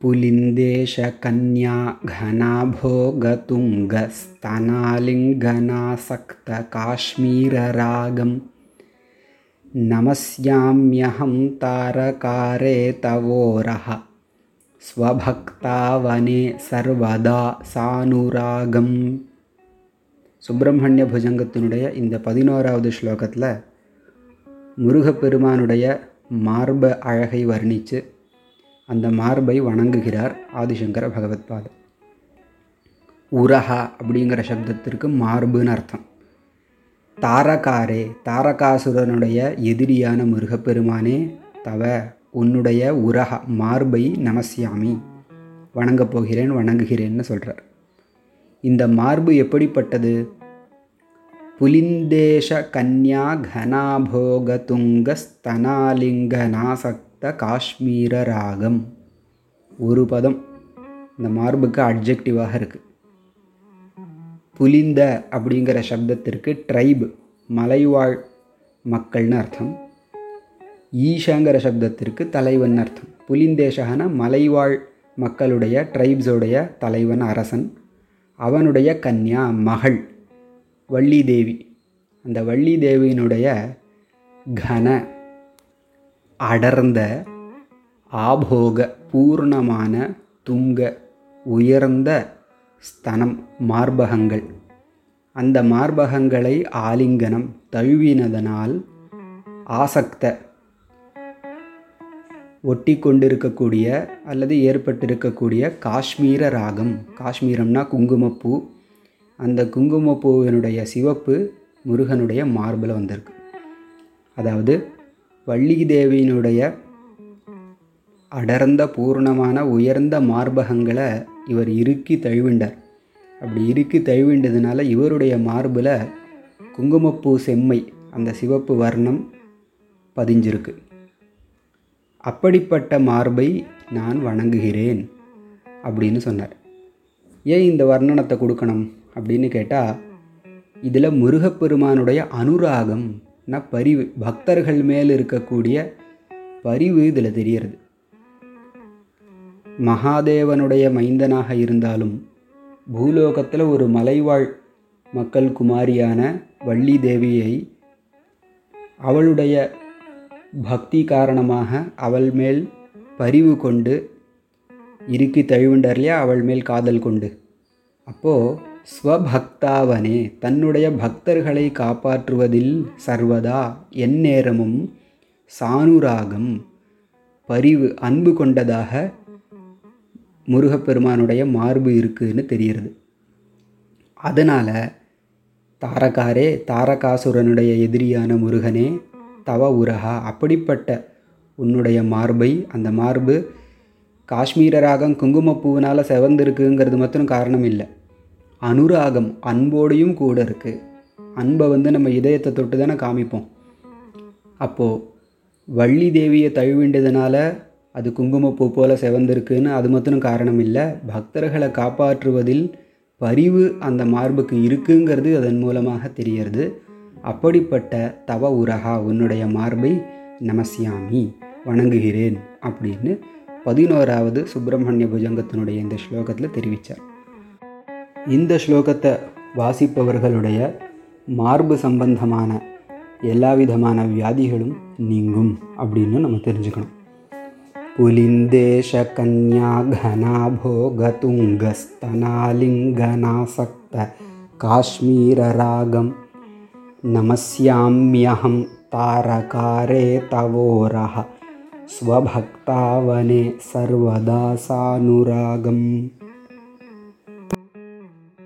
पुलिन्देशकन्या घनाभोगतुङ्गस्तनालिङ्गनासक्तकाश्मीररागं नमस्याम्यहं तारकारे तवोरः ஸ்வபக்தாவனே சர்வதா சானுராகம் சுப்பிரமணிய புஜங்கத்தினுடைய இந்த பதினோராவது ஸ்லோகத்தில் முருகப்பெருமானுடைய மார்ப அழகை வர்ணித்து அந்த மார்பை வணங்குகிறார் ஆதிசங்கர பகவத்பாதர் உரஹா அப்படிங்கிற சப்தத்திற்கு மார்புன்னு அர்த்தம். தாரகாரே தாரகாசுரனுடைய எதிரியான முருகப்பெருமானே தவ உன்னுடைய உரஹ மார்பை நமசியாமி வணங்கப் போகிறேன் வணங்குகிறேன்னு சொல்கிறார் இந்த மார்பு எப்படிப்பட்டது? புலிந்தேஷ கன்யா கனாபோக துங்க ஸ்தனாலிங்க த காஷ்மீர ராகம். ஒரு பதம். இந்த மார்புக்கு அட்ஜெக்டிவாக இருக்குது புலிந்த அப்படிங்கிற சப்தத்திற்கு ட்ரைபு மலைவாழ் மக்கள்னு அர்த்தம். ஈஷாங்கிற சப்தத்திற்கு தலைவன் அர்த்தம். புலிந்தேசகன மலைவாழ் மக்களுடைய ட்ரைப்ஸோடைய தலைவன் அரசன். அவனுடைய கன்யா மகள். வள்ளி தேவி அந்த வள்ளி தேவியினுடைய கன அடர்ந்த ஆபோக பூர்ணமான துங்க உயர்ந்த ஸ்தனம் மார்பகங்கள். அந்த மார்பகங்களை ஆலிங்கனம் தழுவினதனால் ஆசக்த ஒட்டி கொண்டிருக்கக்கூடிய அல்லது ஏற்பட்டிருக்கக்கூடிய காஷ்மீர ராகம் காஷ்மீரம்னா குங்குமப்பூ. அந்த குங்குமப்பூவினுடைய சிவப்பு முருகனுடைய மார்பில் வந்திருக்கு. அதாவது வள்ளி தேவியினுடைய அடர்ந்த பூர்ணமான உயர்ந்த மார்பகங்களை இவர் இறுக்கி தழுவிண்டார். அப்படி இறுக்கி தழுவிண்டதுனால இவருடைய மார்பில் குங்குமப்பூ செம்மை அந்த சிவப்பு வர்ணம் பதிஞ்சிருக்கு. அப்படிப்பட்ட மார்பை நான் வணங்குகிறேன் அப்படின்னு சொன்னார். ஏன் இந்த வர்ணனத்தை கொடுக்கணும் அப்படின்னு கேட்டால் இதில் முருகப்பெருமானுடைய அனுராகம் பரிவு பக்தர்கள் மேல் இருக்கக்கூடிய பரிவு இதில் தெரியறது மகாதேவனுடைய மைந்தனாக இருந்தாலும் பூலோகத்தில் ஒரு மலைவாழ் மக்கள் குமாரியான வள்ளி தேவியை அவளுடைய பக்தி காரணமாக அவள் மேல் பரிவு கொண்டு இறுக்கி தழுவிண்டார் இல்லையா அவள் மேல் காதல் கொண்டு. அப்போது ஸ்வபக்தாவனே தன்னுடைய பக்தர்களை காப்பாற்றுவதில் சர்வதா எந்நேரமும் சானுராகம் பரிவு அன்பு கொண்டதாக முருகப்பெருமானுடைய மார்பு இருக்குன்னு தெரிகிறது. அதனால் தாரகாரே தாரகாசுரனுடைய எதிரியான முருகனே தவ உரகா அப்படிப்பட்ட உன்னுடைய மார்பை அந்த மார்பு காஷ்மீர ராகம் குங்குமப்பூவினால் செவந்திருக்குங்கிறது மட்டும் காரணம் இல்லை. அனுராகம் அன்போடையும் கூட இருக்குது அன்பை வந்து நம்ம இதயத்தை தொட்டு தானே காமிப்போம். அப்போது வள்ளி தேவியை தழுவிண்டதுனால அது குங்குமப்பூ போல் செவந்திருக்குன்னு அது மட்டும் காரணம் இல்லை. பக்தர்களை காப்பாற்றுவதில் பரிவு அந்த மார்புக்கு இருக்குங்கிறது அதன் மூலமாக தெரியறது. அப்படிப்பட்ட தவ உரகா உன்னுடைய மார்பை நமசியாமி வணங்குகிறேன் அப்படின்னு பதினோராவது சுப்பிரமணிய புஜங்கத்தினுடைய இந்த ஸ்லோகத்தில் தெரிவித்தார் இந்த ஸ்லோகத்தை வாசிப்பவர்களுடைய மார்பு சம்பந்தமான எல்லா விதமான வியாதிகளும் நீங்கும் அப்படின்னு நம்ம தெரிஞ்சுக்கணும். புலிந்தேஷ கன்யா காஷ்மீர ராகம் நமஸ்யாமியகம் தாரகாரே தவோரஹ ஸ்வபக்தாவனே சர்வதாசானுராகம்.